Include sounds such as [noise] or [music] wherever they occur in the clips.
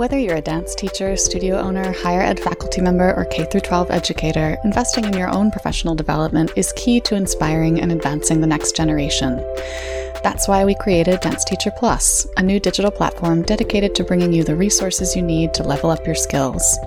Whether you're a dance teacher, studio owner, higher ed faculty member, or K 12 educator, investing in your own professional development is key to inspiring and advancing the next generation. That's why we created Dance Teacher Plus, a new digital platform dedicated to bringing you the resources you need to level up your skills.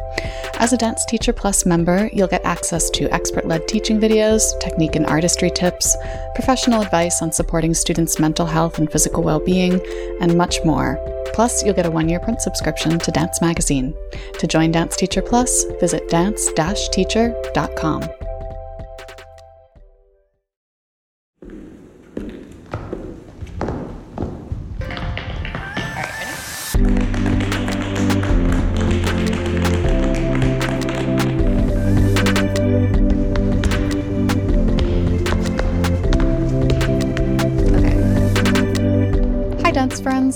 As a Dance Teacher Plus member, you'll get access to expert led teaching videos, technique and artistry tips, professional advice on supporting students' mental health and physical well being, and much more. Plus, you'll get a one year print subscription to Dance Magazine. To join Dance Teacher Plus, visit dance teacher.com.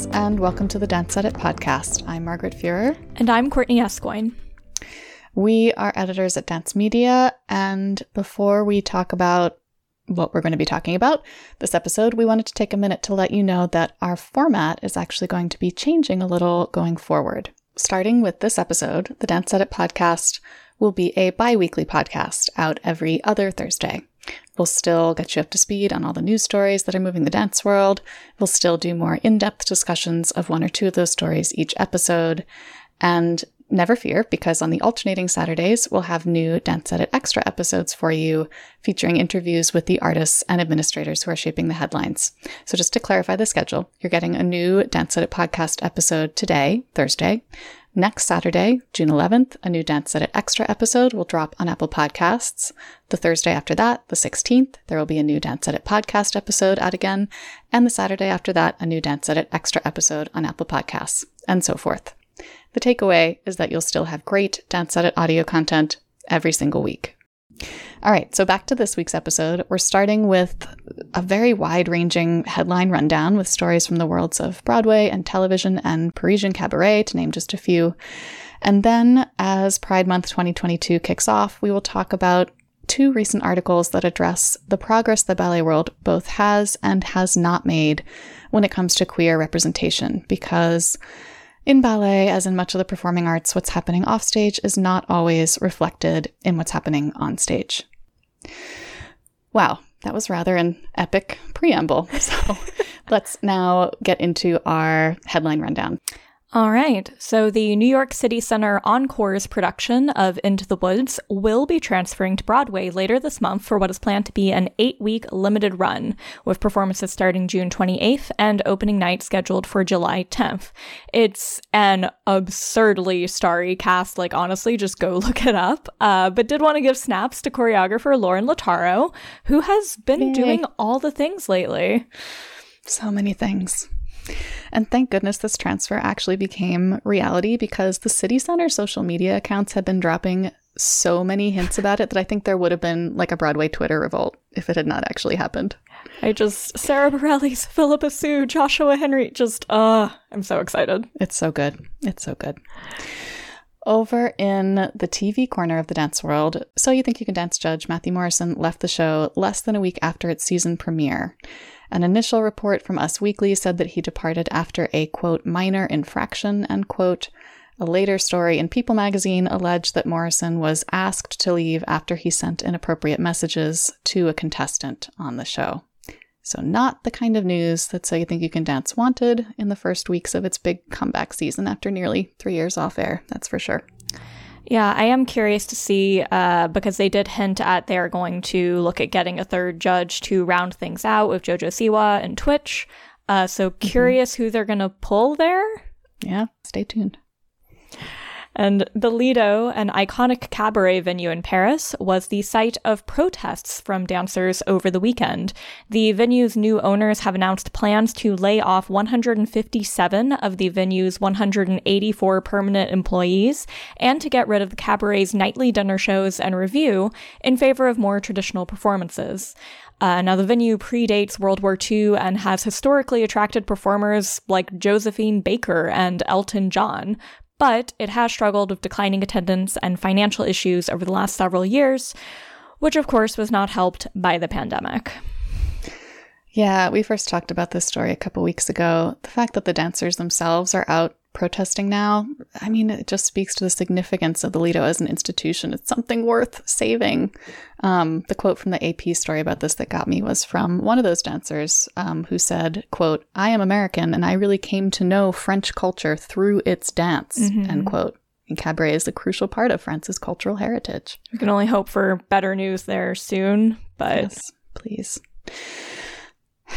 and welcome to the Dance Edit podcast. I'm Margaret Fuhrer. And I'm Courtney Escoyne. We are editors at Dance Media, and before we talk about what we're going to be talking about this episode, we wanted to take a minute to let you know that our format is actually going to be changing a little going forward. Starting with this episode, the Dance Edit podcast will be a bi weekly podcast out every other Thursday. We'll still get you up to speed on all the news stories that are moving the dance world. We'll still do more in depth discussions of one or two of those stories each episode. And never fear, because on the alternating Saturdays, we'll have new Dance Edit Extra episodes for you, featuring interviews with the artists and administrators who are shaping the headlines. So, just to clarify the schedule, you're getting a new Dance Edit podcast episode today, Thursday. Next Saturday, June 11th, a new Dance Edit Extra episode will drop on Apple Podcasts. The Thursday after that, the 16th, there will be a new Dance Edit podcast episode out again. And the Saturday after that, a new Dance Edit Extra episode on Apple Podcasts, and so forth. The takeaway is that you'll still have great Dance Edit audio content every single week. All right, so back to this week's episode. We're starting with a very wide ranging headline rundown with stories from the worlds of Broadway and television and Parisian cabaret, to name just a few. And then, as Pride Month 2022 kicks off, we will talk about two recent articles that address the progress the ballet world both has and has not made when it comes to queer representation, because in ballet, as in much of the performing arts, what's happening offstage is not always reflected in what's happening on stage. Wow, that was rather an epic preamble. [laughs] So let's now get into our headline rundown. All right. So the New York City Center Encore's production of Into the Woods will be transferring to Broadway later this month for what is planned to be an eight week limited run, with performances starting June 28th and opening night scheduled for July 10th. It's an absurdly starry cast. Like, honestly, just go [laughs] look it up. Uh, but did want to give snaps to choreographer Lorin Latarro, who has been Yay. doing all the things lately. So many things. And thank goodness this transfer actually became reality because the city center social media accounts have been dropping so many hints about it that I think there would have been like a Broadway Twitter revolt if it had not actually happened. I just Sara Bareilles, [laughs] Phillipa Soo, Joshua Henry, just uh I'm so excited. It's so good. It's so good. Over in the TV corner of the dance world, So You Think You Can Dance judge Matthew Morrison left the show less than a week after its season premiere. An initial report from Us Weekly said that he departed after a quote minor infraction end quote. A later story in People magazine alleged that Morrison was asked to leave after he sent inappropriate messages to a contestant on the show. So, not the kind of news that So You Think You Can Dance wanted in the first weeks of its big comeback season after nearly three years off air, that's for sure. Yeah, I am curious to see uh, because they did hint at they're going to look at getting a third judge to round things out with JoJo Siwa and Twitch. Uh, so mm-hmm. curious mm-hmm. who they're going to pull there. Yeah, stay tuned. And the Lido, an iconic cabaret venue in Paris, was the site of protests from dancers over the weekend. The venue's new owners have announced plans to lay off 157 of the venue's 184 permanent employees and to get rid of the cabaret's nightly dinner shows and revue in favor of more traditional performances. Uh, now, the venue predates World War II and has historically attracted performers like Josephine Baker and Elton John, but it has struggled with declining attendance and financial issues over the last several years, which of course was not helped by the pandemic. Yeah, we first talked about this story a couple weeks ago. The fact that the dancers themselves are out protesting now, I mean, it just speaks to the significance of the Lido as an institution. It's something worth saving. Um, the quote from the AP story about this that got me was from one of those dancers um, who said, quote, I am American and I really came to know French culture through its dance, mm-hmm. end quote. And cabaret is a crucial part of France's cultural heritage. We can only hope for better news there soon, but. Yes, please.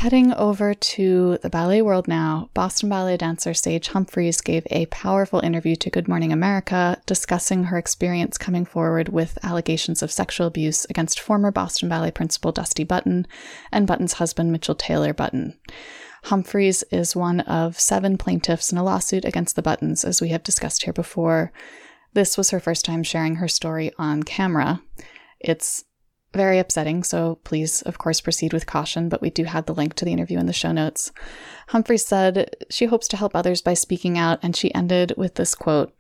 Heading over to the ballet world now, Boston Ballet dancer Sage Humphries gave a powerful interview to Good Morning America discussing her experience coming forward with allegations of sexual abuse against former Boston Ballet principal Dusty Button and Button's husband Mitchell Taylor Button. Humphries is one of seven plaintiffs in a lawsuit against the Buttons, as we have discussed here before. This was her first time sharing her story on camera. It's very upsetting, so please, of course, proceed with caution, but we do have the link to the interview in the show notes. Humphrey said she hopes to help others by speaking out, and she ended with this quote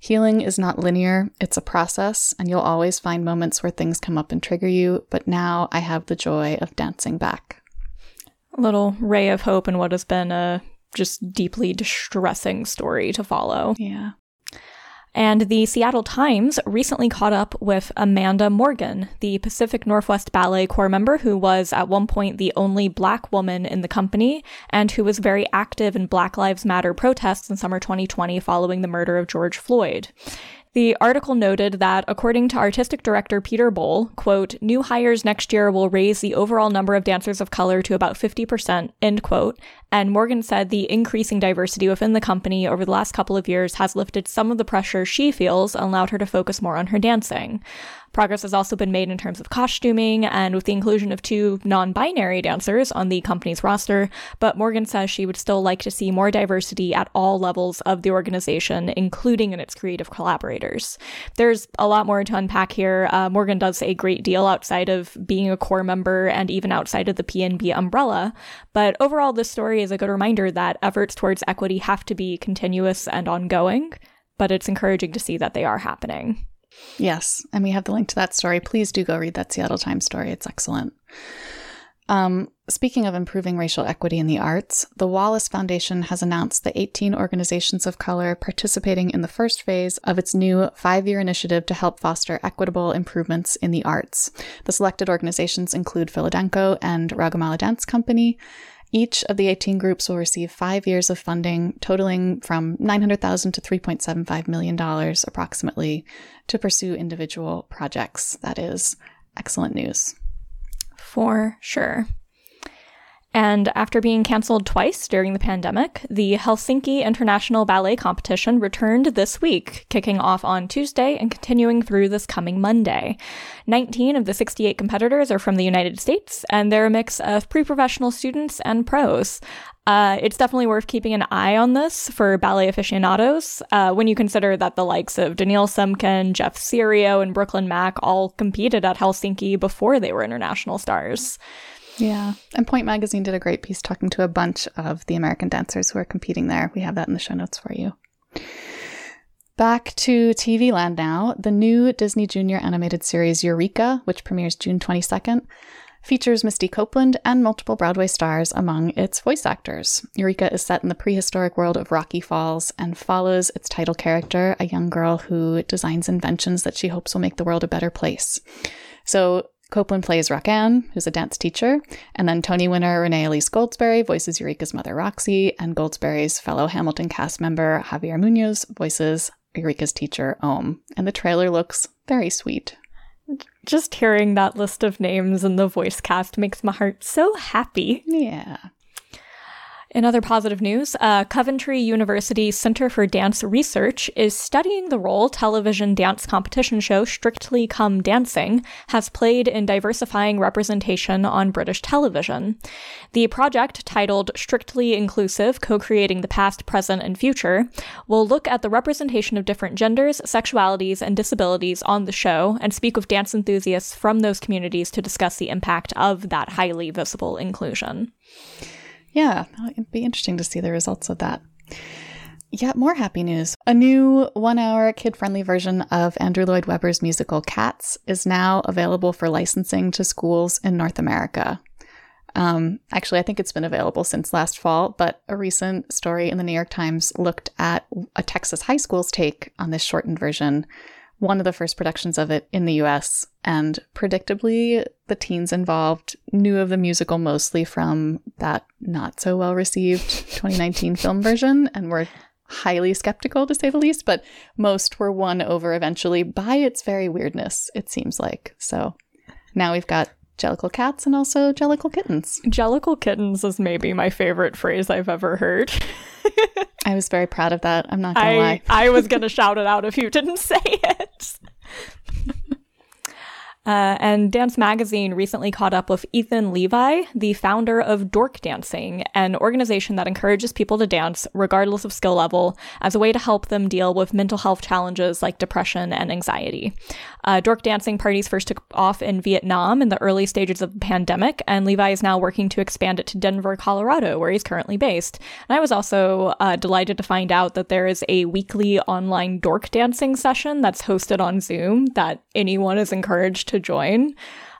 Healing is not linear, it's a process, and you'll always find moments where things come up and trigger you, but now I have the joy of dancing back. A little ray of hope in what has been a just deeply distressing story to follow. Yeah. And the Seattle Times recently caught up with Amanda Morgan, the Pacific Northwest Ballet Corps member who was at one point the only black woman in the company and who was very active in Black Lives Matter protests in summer 2020 following the murder of George Floyd. The article noted that, according to artistic director Peter Boal, quote, new hires next year will raise the overall number of dancers of color to about 50%, end quote. And Morgan said the increasing diversity within the company over the last couple of years has lifted some of the pressure she feels and allowed her to focus more on her dancing. Progress has also been made in terms of costuming and with the inclusion of two non binary dancers on the company's roster, but Morgan says she would still like to see more diversity at all levels of the organization, including in its creative There's a lot more to unpack here. Uh, Morgan does a great deal outside of being a core member and even outside of the PNB umbrella, but overall, this story is a good reminder that efforts towards equity have to be continuous and ongoing, but it's encouraging to see that they are happening. Yes, and we have the link to that story. Please do go read that Seattle Times story. It's excellent. Um, speaking of improving racial equity in the arts, the Wallace Foundation has announced the 18 organizations of color participating in the first phase of its new five year initiative to help foster equitable improvements in the arts. The selected organizations include Philadanco and Ragamala Dance Company, each of the 18 groups will receive five years of funding, totaling from 900,000 to $3.75 million approximately, to pursue individual projects. That is excellent news. For sure. And after being canceled twice during the pandemic, the Helsinki International Ballet Competition returned this week, kicking off on Tuesday and continuing through this coming Monday. 19 of the 68 competitors are from the United States, and they're a mix of pre professional students and pros. Uh, it's definitely worth keeping an eye on this for ballet aficionados uh, when you consider that the likes of Daniil Simkin, Jeff Cirio, and Brooklyn Mack all competed at Helsinki before they were international stars. Yeah. And Pointe Magazine did a great piece talking to a bunch of the American dancers who are competing there. We have that in the show notes for you. Back to TV land now. The new Disney Junior animated series Eureka, which premieres June 22nd, features Misty Copeland and multiple Broadway stars among its voice actors. Eureka is set in the prehistoric world of Rocky Falls and follows its title character, a young girl who designs inventions that she hopes will make the world a better place. So Copeland plays Roxanne, who's a dance teacher, and then Tony winner Renee Elise Goldsberry voices Eureka's mother Roxy, and Goldsberry's fellow Hamilton cast member Javier Munoz voices Eureka's teacher Om. And the trailer looks very sweet. Just hearing that list of names and the voice cast makes my heart so happy. Yeah. In other positive news, uh, Coventry University Center for Dance Research is studying the role television dance competition show Strictly Come Dancing has played in diversifying representation on British television. The project, titled Strictly Inclusive Co Creating the Past, Present, and Future, will look at the representation of different genders, sexualities, and disabilities on the show and speak with dance enthusiasts from those communities to discuss the impact of that highly visible inclusion yeah, it'd be interesting to see the results of that. Yet more happy news. A new one hour kid friendly version of Andrew Lloyd Webber's musical Cats is now available for licensing to schools in North America. Um, actually, I think it's been available since last fall, but a recent story in the New York Times looked at a Texas high school's take on this shortened version, one of the first productions of it in the US. And predictably, the teens involved knew of the musical mostly from that not so well received [laughs] 2019 film version and were highly skeptical to say the least, but most were won over eventually by its very weirdness, it seems like. So now we've got Jellicle cats and also Jellicle kittens. Jellicle kittens is maybe my favorite phrase I've ever heard. [laughs] I was very proud of that. I'm not gonna I, lie. I was gonna shout it out if you didn't say it. [laughs] Uh, and Dance Magazine recently caught up with Ethan Levi, the founder of Dork Dancing, an organization that encourages people to dance regardless of skill level as a way to help them deal with mental health challenges like depression and anxiety. Uh, Dork Dancing parties first took off in Vietnam in the early stages of the pandemic, and Levi is now working to expand it to Denver, Colorado, where he's currently based. And I was also uh, delighted to find out that there is a weekly online dork dancing session that's hosted on Zoom that anyone is encouraged to join.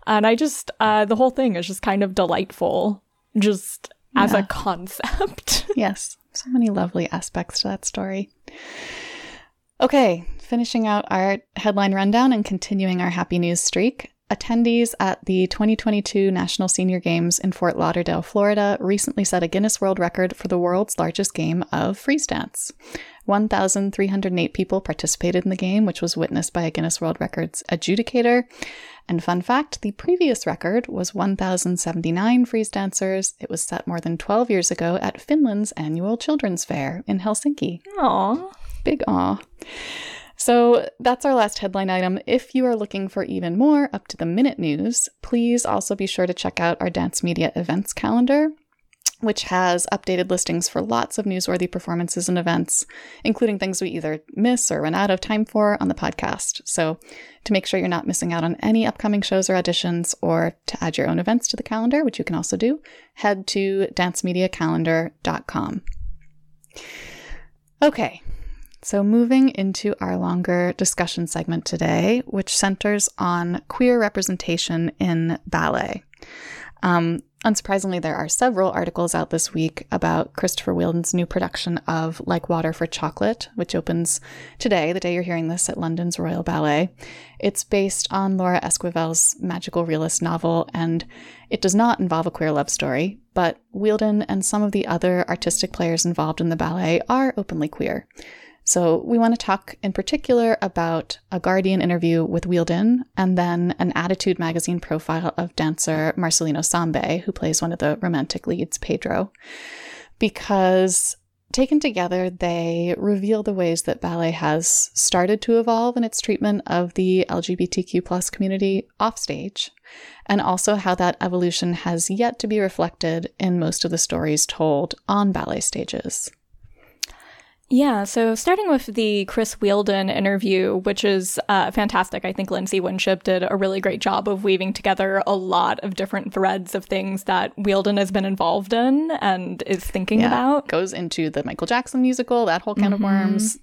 And I just, uh, the whole thing is just kind of delightful, just as a concept. [laughs] yes, so many lovely aspects to that story. Okay, finishing out our headline rundown and continuing our happy news streak. Attendees at the 2022 National Senior Games in Fort Lauderdale, Florida, recently set a Guinness World Record for the world's largest game of freeze dance. 1,308 people participated in the game, which was witnessed by a Guinness World Records adjudicator. And fun fact the previous record was 1,079 freeze dancers. It was set more than 12 years ago at Finland's annual children's fair in Helsinki. Aw. Big aw. So that's our last headline item. If you are looking for even more up to the minute news, please also be sure to check out our Dance Media events calendar, which has updated listings for lots of newsworthy performances and events, including things we either miss or run out of time for on the podcast. So to make sure you're not missing out on any upcoming shows or auditions, or to add your own events to the calendar, which you can also do, head to dancemediacalendar.com. Okay, so, moving into our longer discussion segment today, which centers on queer representation in ballet. Um, unsurprisingly, there are several articles out this week about Christopher Wheeldon's new production of Like Water for Chocolate, which opens today, the day you're hearing this, at London's Royal Ballet. It's based on Laura Esquivel's magical realist novel, and it does not involve a queer love story, but Wheeldon and some of the other artistic players involved in the ballet are openly queer. So, we want to talk in particular about a Guardian interview with Wheeldon and then an Attitude magazine profile of dancer Marcelino Sambe, who plays one of the romantic leads, Pedro, because taken together, they reveal the ways that ballet has started to evolve in its treatment of the LGBTQ plus community offstage, and also how that evolution has yet to be reflected in most of the stories told on ballet stages. Yeah, so starting with the Chris Wheeldon interview, which is uh, fantastic. I think Lyndsey Winship did a really great job of weaving together a lot of different threads of things that Wheeldon has been involved in and is thinking about. Goes into the Michael Jackson musical, that whole can of worms.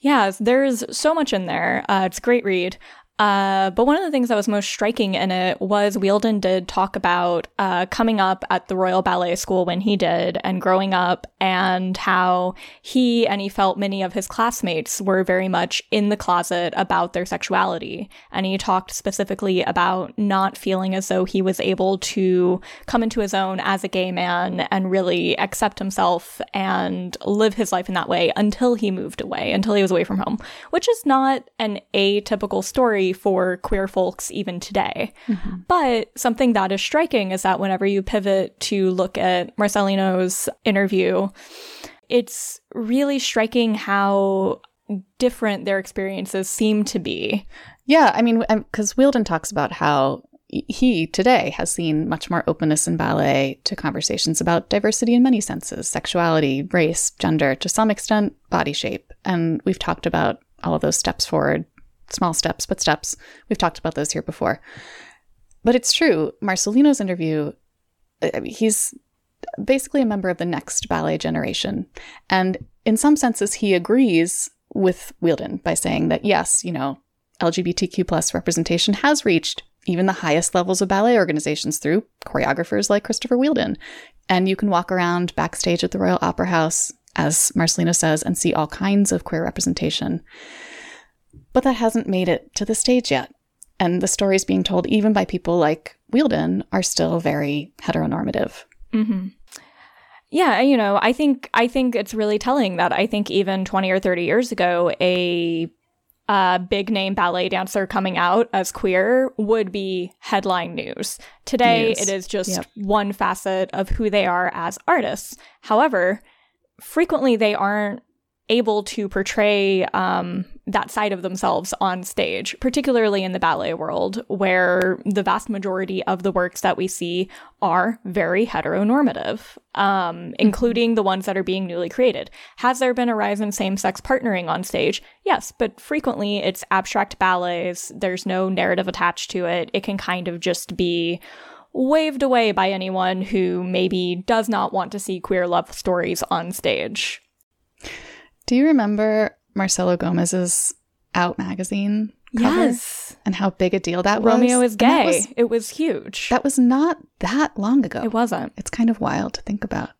Yeah, there's so much in there. Uh, it's a great read. Uh, but one of the things that was most striking in it was Wheeldon did talk about uh, coming up at the Royal Ballet School when he did and growing up and how he and he felt many of his classmates were very much in the closet about their sexuality. And he talked specifically about not feeling as though he was able to come into his own as a gay man and really accept himself and live his life in that way until he moved away, until he was away from home, which is not an atypical story for queer folks even today. Mm-hmm. But something that is striking is that whenever you pivot to look at Marcelino's interview, it's really striking how different their experiences seem to be. Yeah, I mean, um, because Wheeldon talks about how he today has seen much more openness in ballet to conversations about diversity in many senses sexuality, race, gender, to some extent, body shape. And we've talked about all of those steps forward, small steps, but steps. We've talked about those here before. But it's true. Marcelino's interview, uh, I mean, he's basically a member of the next ballet generation. And in some senses, he agrees with Wheeldon by saying that, yes, you know, LGBTQ plus representation has reached even the highest levels of ballet organizations through choreographers like Christopher Wheeldon. And you can walk around backstage at the Royal Opera House, as Marcelino says, and see all kinds of queer representation. But that hasn't made it to the stage yet. And the stories being told, even by people like Wheeldon, are still very heteronormative. Mm-hmm. Yeah, you know, I think I think it's really telling that I think even 20 or 30 years ago, a uh, big name ballet dancer coming out as queer would be headline news. Today, news. it is just yep. one facet of who they are as artists. However, frequently they aren't able to portray um, that side of themselves on stage, particularly in the ballet world, where the vast majority of the works that we see are very heteronormative, um, mm-hmm. including the ones that are being newly created. Has there been a rise in same sex partnering on stage? Yes, but frequently it's abstract ballets, there's no narrative attached to it. It can kind of just be waved away by anyone who maybe does not want to see queer love stories on stage. Do you remember Marcelo Gomes's Out magazine? Cover? Yes. And how big a deal that was? Romeo is gay. Was, it was huge. That was not that long ago. It wasn't. It's kind of wild to think about.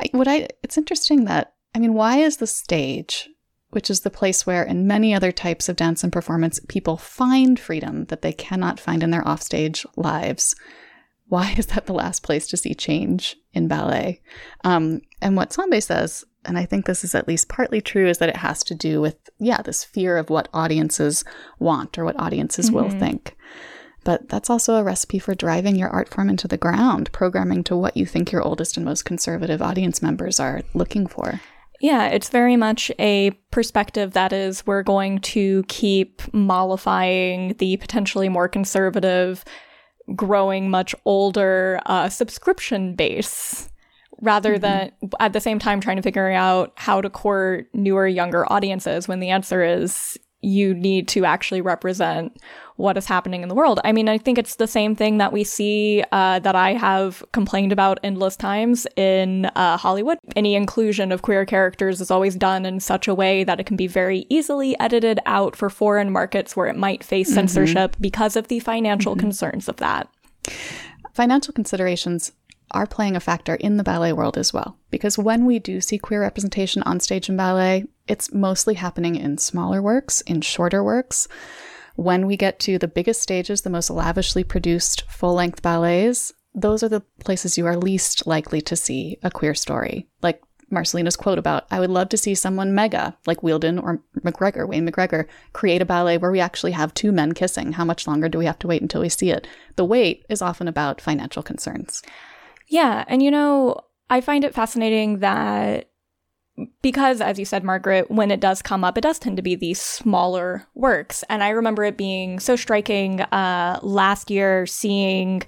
I, what I it's interesting that I mean, why is the stage, which is the place where in many other types of dance and performance people find freedom that they cannot find in their offstage lives, why is that the last place to see change in ballet? Um, and what Sambe says and I think this is at least partly true, is that it has to do with, yeah, this fear of what audiences want or what audiences mm-hmm. will think. But that's also a recipe for driving your art form into the ground, programming to what you think your oldest and most conservative audience members are looking for. Yeah, it's very much a perspective that is we're going to keep mollifying the potentially more conservative, growing much older uh, subscription base rather mm-hmm. than at the same time trying to figure out how to court newer, younger audiences when the answer is you need to actually represent what is happening in the world. I mean, I think it's the same thing that we see uh, that I have complained about endless times in uh, Hollywood. Any inclusion of queer characters is always done in such a way that it can be very easily edited out for foreign markets where it might face mm-hmm. censorship because of the financial mm-hmm. concerns of that. Financial considerations are playing a factor in the ballet world as well. Because when we do see queer representation on stage in ballet, it's mostly happening in smaller works, in shorter works. When we get to the biggest stages, the most lavishly produced full length ballets, those are the places you are least likely to see a queer story. Like Marcelino's quote about, I would love to see someone mega, like Wheeldon or McGregor, Wayne McGregor, create a ballet where we actually have two men kissing. How much longer do we have to wait until we see it? The wait is often about financial concerns. Yeah. And, you know, I find it fascinating that because, as you said, Margaret, when it does come up, it does tend to be these smaller works. And I remember it being so striking uh, last year seeing.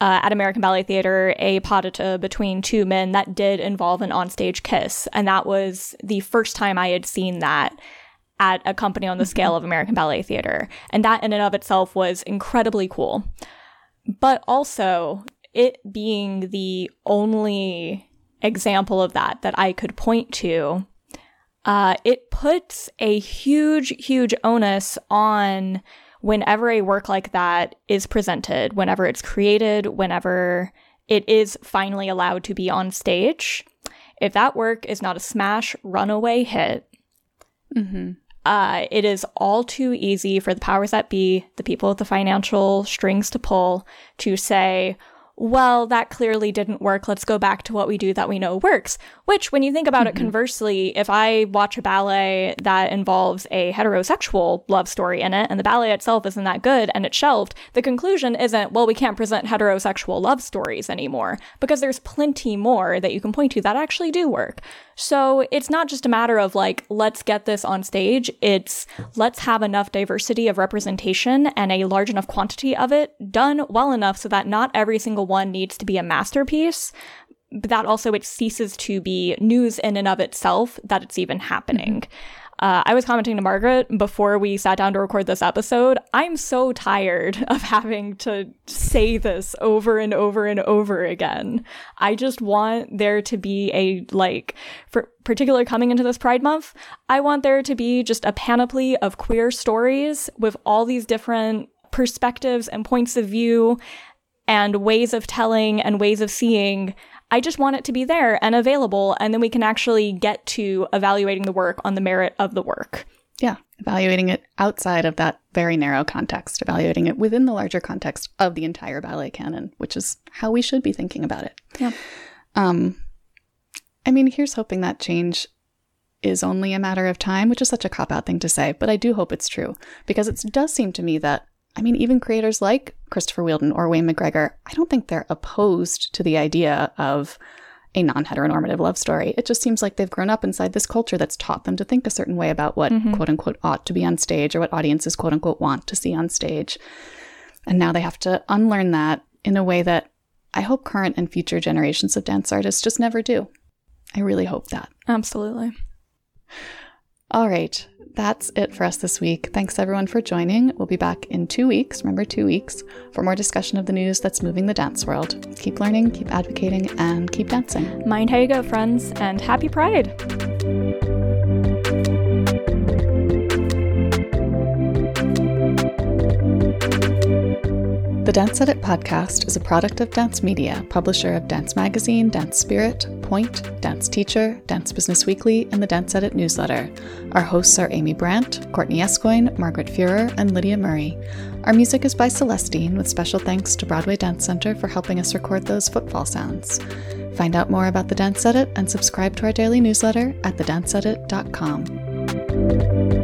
Uh, at American Ballet Theater, a pas de deux between two men that did involve an onstage kiss. And that was the first time I had seen that at a company on the scale of American Ballet Theater. And that in and of itself was incredibly cool. But also, it being the only example of that that I could point to, uh, it puts a huge, huge onus on whenever a work like that is presented, whenever it's created, whenever it is finally allowed to be on stage. If that work is not a smash runaway hit, mm-hmm. uh, it is all too easy for the powers that be, the people with the financial strings to pull, to say, well, that clearly didn't work. Let's go back to what we do that we know works. Which, when you think about mm-hmm. it conversely, if I watch a ballet that involves a heterosexual love story in it and the ballet itself isn't that good and it's shelved, the conclusion isn't, well, we can't present heterosexual love stories anymore because there's plenty more that you can point to that actually do work. So it's not just a matter of like, let's get this on stage. It's let's have enough diversity of representation and a large enough quantity of it done well enough so that not every single one needs to be a masterpiece, but that also it ceases to be news in and of itself that it's even happening. Mm-hmm. Uh, I was commenting to Margaret before we sat down to record this episode. I'm so tired [laughs] of having to say this over and over and over again. I just want there to be a, like, for particular coming into this Pride Month, I want there to be just a panoply of queer stories with all these different perspectives and points of view and ways of telling and ways of seeing. I just want it to be there and available, and then we can actually get to evaluating the work on the merit of the work. Yeah, evaluating it outside of that very narrow context, evaluating it within the larger context of the entire ballet canon, which is how we should be thinking about it. Yeah. Um, I mean, here's hoping that change is only a matter of time, which is such a cop out thing to say, but I do hope it's true because it does seem to me that, I mean, even creators like Christopher Wheeldon or Wayne McGregor, I don't think they're opposed to the idea of a non heteronormative love story. It just seems like they've grown up inside this culture that's taught them to think a certain way about what mm-hmm. quote unquote ought to be on stage or what audiences quote unquote want to see on stage. And now they have to unlearn that in a way that I hope current and future generations of dance artists just never do. I really hope that. Absolutely. All right. That's it for us this week. Thanks everyone for joining. We'll be back in two weeks, remember, two weeks, for more discussion of the news that's moving the dance world. Keep learning, keep advocating, and keep dancing. Mind how you go, friends, and happy Pride! The Dance Edit podcast is a product of Dance Media, publisher of Dance Magazine, Dance Spirit, Pointe, Dance Teacher, Dance Business Weekly, and the Dance Edit newsletter. Our hosts are Amy Brandt, Courtney Escoyne, Margaret Fuhrer, and Lydia Murray. Our music is by Celestine, with special thanks to Broadway Dance Center for helping us record those footfall sounds. Find out more about the Dance Edit and subscribe to our daily newsletter at thedanceedit.com.